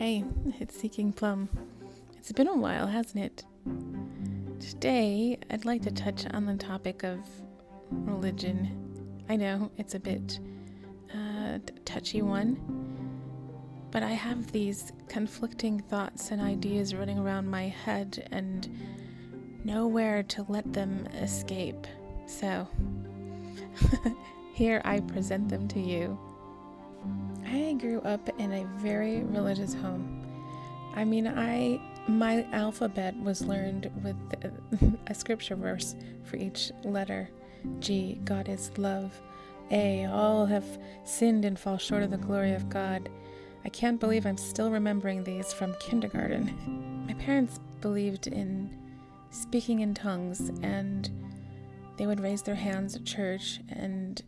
Hey, it's Seeking Plum. It's been a while, hasn't it? Today, I'd like to touch on the topic of religion. I know it's a bit uh, touchy one, but I have these conflicting thoughts and ideas running around my head and nowhere to let them escape. So, here I present them to you. I grew up in a very religious home. I mean, I my alphabet was learned with a scripture verse for each letter. G, God is love. A, all have sinned and fall short of the glory of God. I can't believe I'm still remembering these from kindergarten. My parents believed in speaking in tongues and they would raise their hands at church and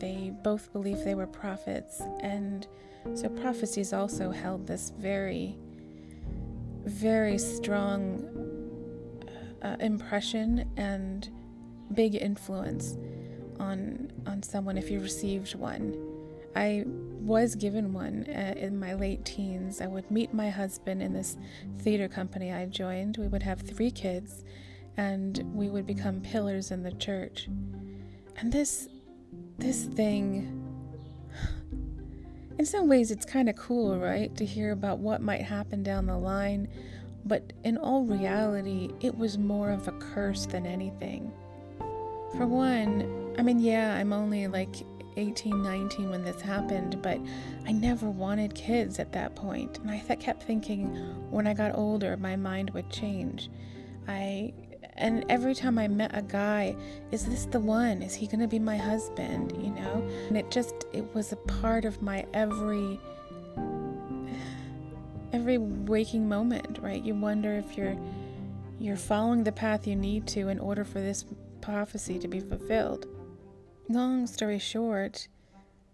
they both believed they were prophets, and so prophecies also held this very, very strong uh, impression and big influence on on someone if you received one. I was given one uh, in my late teens. I would meet my husband in this theater company I joined. We would have three kids, and we would become pillars in the church. And this this thing. In some ways it's kind of cool right to hear about what might happen down the line but in all reality it was more of a curse than anything. For one i mean yeah i'm only like 18 19 when this happened but i never wanted kids at that point and i kept thinking when i got older my mind would change. I and every time I met a guy, is this the one? Is he going to be my husband? You know? And it just, it was a part of my every, every waking moment, right? You wonder if you're, you're following the path you need to in order for this prophecy to be fulfilled. Long story short,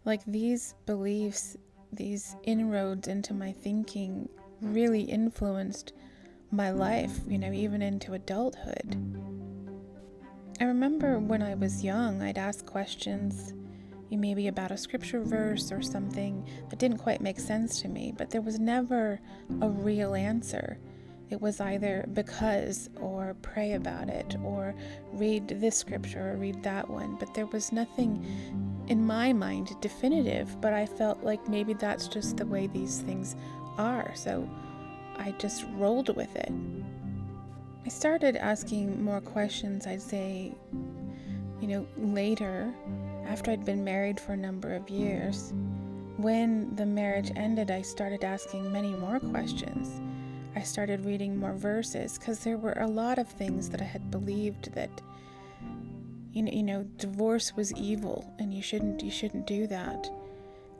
like these beliefs, these inroads into my thinking really influenced my life, you know, even into adulthood. I remember when I was young, I'd ask questions, maybe about a scripture verse or something that didn't quite make sense to me, but there was never a real answer. It was either because or pray about it or read this scripture or read that one, but there was nothing in my mind definitive, but I felt like maybe that's just the way these things are. So I just rolled with it. I started asking more questions, I'd say, you know, later, after I'd been married for a number of years. When the marriage ended, I started asking many more questions. I started reading more verses because there were a lot of things that I had believed that you know, you know, divorce was evil and you shouldn't you shouldn't do that.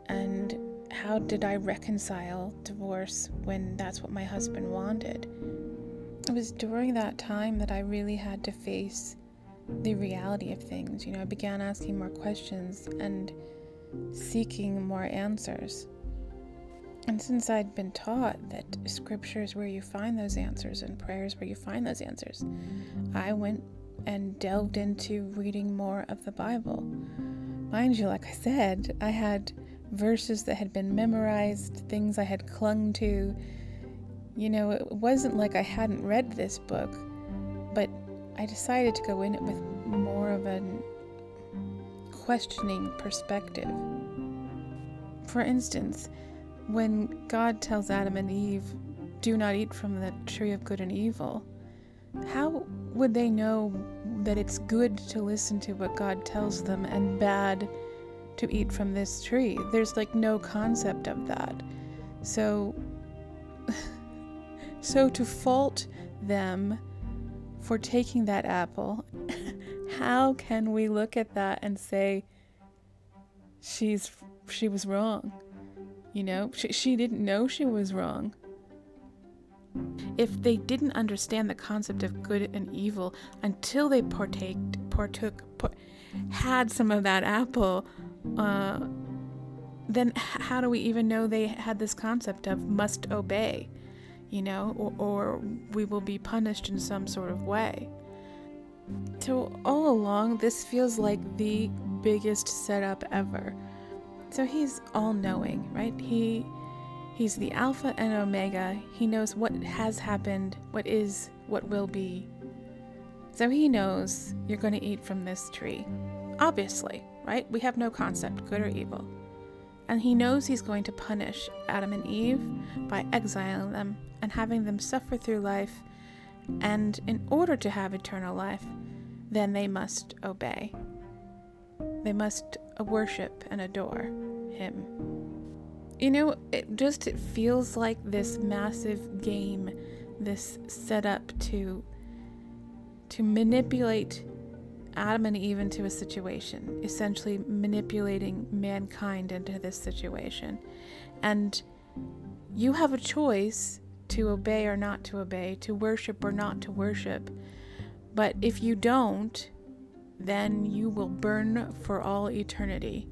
And how did I reconcile divorce when that's what my husband wanted? It was during that time that I really had to face the reality of things. You know, I began asking more questions and seeking more answers. And since I'd been taught that scripture is where you find those answers and prayer is where you find those answers, I went and delved into reading more of the Bible. Mind you, like I said, I had verses that had been memorized, things I had clung to. You know, it wasn't like I hadn't read this book, but I decided to go in it with more of a questioning perspective. For instance, when God tells Adam and Eve, do not eat from the tree of good and evil, how would they know that it's good to listen to what God tells them and bad to eat from this tree. There's like no concept of that. So so to fault them for taking that apple, how can we look at that and say she's she was wrong? You know, she, she didn't know she was wrong. If they didn't understand the concept of good and evil until they partaked, partook, par- had some of that apple, uh, then how do we even know they had this concept of must obey, you know, or, or we will be punished in some sort of way? So, all along, this feels like the biggest setup ever. So, he's all knowing, right? He He's the Alpha and Omega. He knows what has happened, what is, what will be. So he knows you're going to eat from this tree. Obviously, right? We have no concept, good or evil. And he knows he's going to punish Adam and Eve by exiling them and having them suffer through life. And in order to have eternal life, then they must obey. They must worship and adore him. You know, it just it feels like this massive game, this setup to to manipulate Adam and Eve into a situation, essentially manipulating mankind into this situation. And you have a choice to obey or not to obey, to worship or not to worship. But if you don't, then you will burn for all eternity.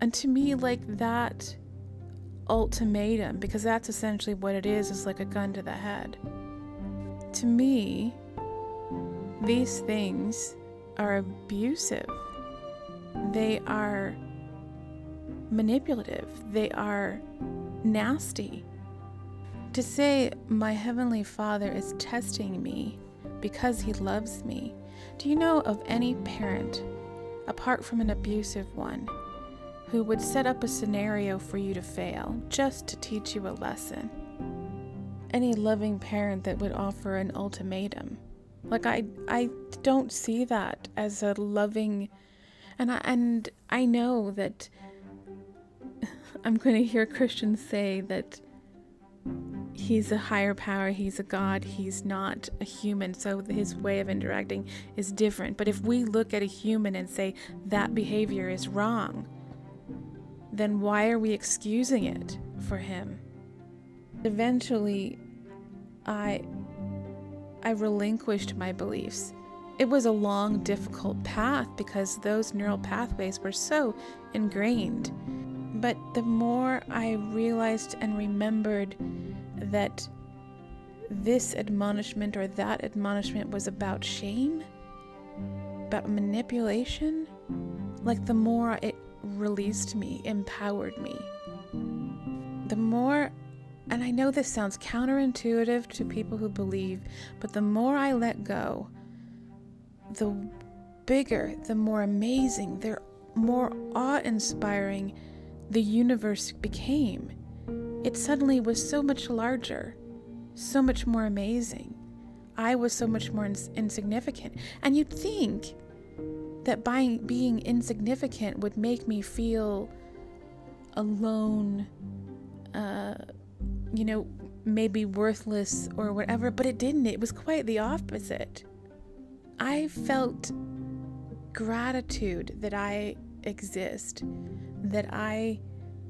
And to me, like that ultimatum, because that's essentially what it is, is like a gun to the head. To me, these things are abusive. They are manipulative. They are nasty. To say, My Heavenly Father is testing me because He loves me. Do you know of any parent, apart from an abusive one, who would set up a scenario for you to fail just to teach you a lesson? Any loving parent that would offer an ultimatum. Like I I don't see that as a loving and I, and I know that I'm going to hear Christians say that he's a higher power, he's a god, he's not a human, so his way of interacting is different. But if we look at a human and say that behavior is wrong, then why are we excusing it for him? Eventually, I I relinquished my beliefs. It was a long, difficult path because those neural pathways were so ingrained. But the more I realized and remembered that this admonishment or that admonishment was about shame, about manipulation, like the more it released me, empowered me, the more and I know this sounds counterintuitive to people who believe, but the more I let go, the bigger, the more amazing, the more awe inspiring the universe became. It suddenly was so much larger, so much more amazing. I was so much more ins- insignificant. And you'd think that by being insignificant would make me feel alone, uh, you know, maybe worthless or whatever, but it didn't. It was quite the opposite. I felt gratitude that I exist, that I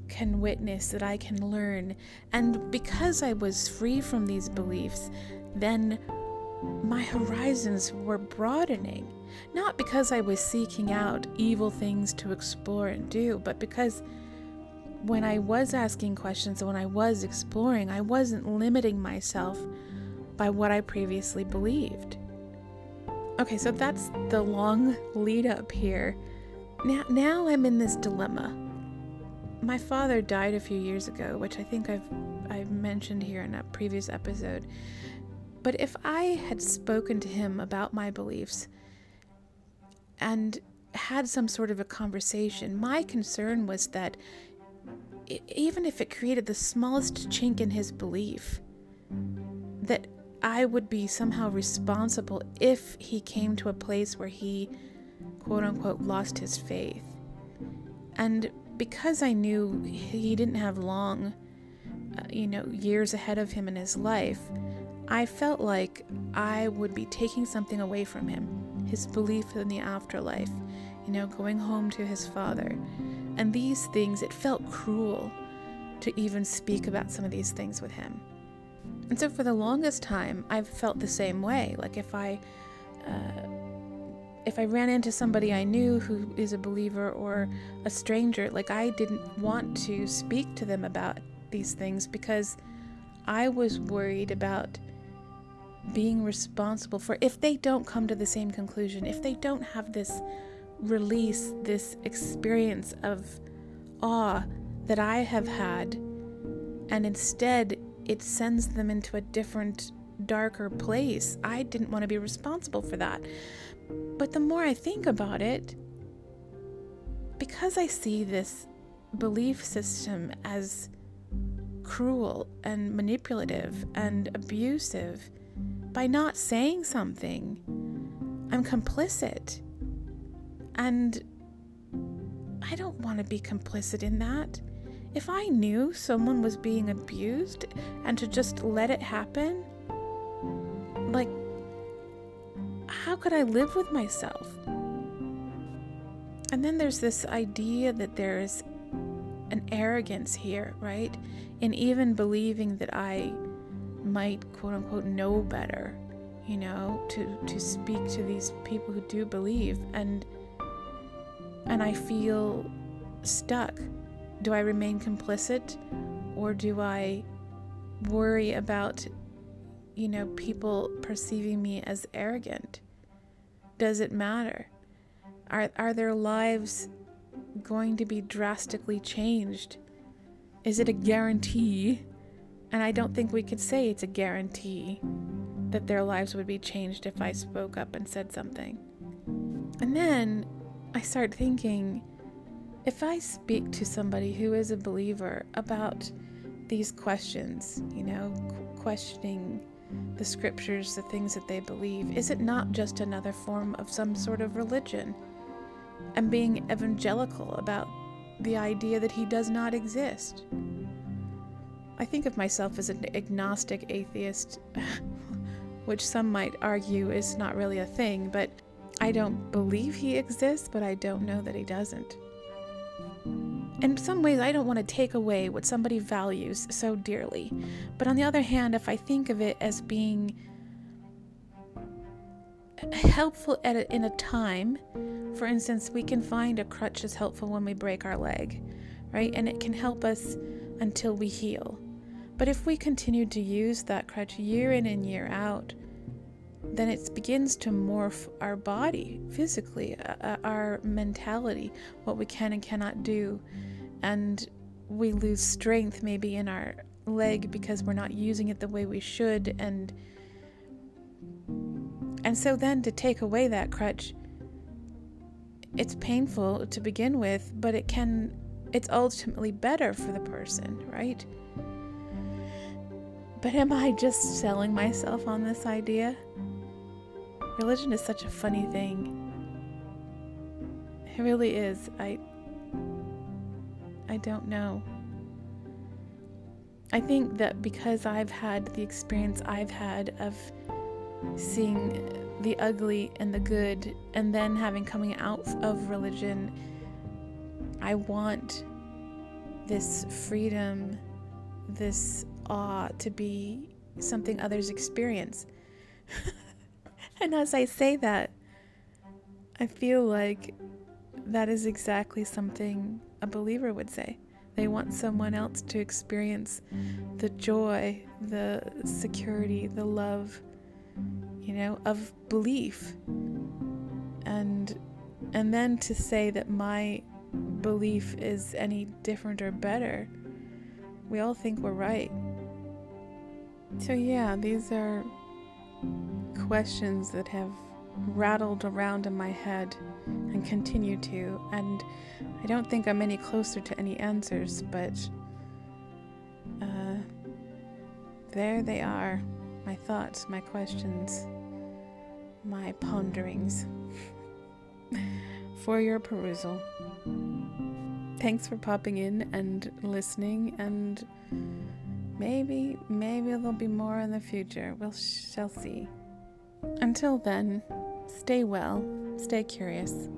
can witness, that I can learn. And because I was free from these beliefs, then my horizons were broadening. Not because I was seeking out evil things to explore and do, but because when I was asking questions and when I was exploring, I wasn't limiting myself by what I previously believed. Okay, so that's the long lead up here. Now, now I'm in this dilemma. My father died a few years ago, which I think I've I've mentioned here in a previous episode. But if I had spoken to him about my beliefs and had some sort of a conversation, my concern was that even if it created the smallest chink in his belief, that I would be somehow responsible if he came to a place where he, quote unquote, lost his faith. And because I knew he didn't have long, uh, you know, years ahead of him in his life, I felt like I would be taking something away from him his belief in the afterlife, you know, going home to his father. And these things, it felt cruel to even speak about some of these things with him. And so for the longest time, I've felt the same way. Like if I, uh, if I ran into somebody I knew who is a believer or a stranger, like I didn't want to speak to them about these things because I was worried about being responsible for if they don't come to the same conclusion, if they don't have this release this experience of awe that I have had, and instead it sends them into a different, darker place. I didn't want to be responsible for that. But the more I think about it, because I see this belief system as cruel and manipulative and abusive, by not saying something, I'm complicit. And I don't want to be complicit in that. If I knew someone was being abused and to just let it happen, like, how could I live with myself? And then there's this idea that there's an arrogance here, right? In even believing that I might quote unquote know better, you know, to, to speak to these people who do believe and and I feel stuck do I remain complicit or do I worry about, you know, people perceiving me as arrogant? Does it matter? Are, are their lives going to be drastically changed? Is it a guarantee? And I don't think we could say it's a guarantee that their lives would be changed if I spoke up and said something. And then I start thinking if I speak to somebody who is a believer about these questions, you know, questioning the scriptures, the things that they believe, is it not just another form of some sort of religion? And being evangelical about the idea that he does not exist. I think of myself as an agnostic atheist, which some might argue is not really a thing, but I don't believe he exists, but I don't know that he doesn't in some ways, I don't want to take away what somebody values so dearly. But on the other hand, if I think of it as being helpful at a, in a time, for instance, we can find a crutch is helpful when we break our leg, right? And it can help us until we heal. But if we continue to use that crutch year in and year out, then it begins to morph our body physically, uh, uh, our mentality, what we can and cannot do. And we lose strength maybe in our leg because we're not using it the way we should. And and so then to take away that crutch, it's painful to begin with, but it can it's ultimately better for the person, right? But am I just selling myself on this idea? Religion is such a funny thing. It really is. I I don't know. I think that because I've had the experience I've had of seeing the ugly and the good and then having coming out of religion, I want this freedom, this awe to be something others experience. And as I say that, I feel like that is exactly something a believer would say. They want someone else to experience the joy, the security, the love, you know, of belief. And and then to say that my belief is any different or better, we all think we're right. So yeah, these are questions that have rattled around in my head and continue to, and I don't think I'm any closer to any answers, but uh, there they are my thoughts, my questions, my ponderings for your perusal. Thanks for popping in and listening, and maybe, maybe there'll be more in the future. We'll shall see. Until then, stay well, stay curious.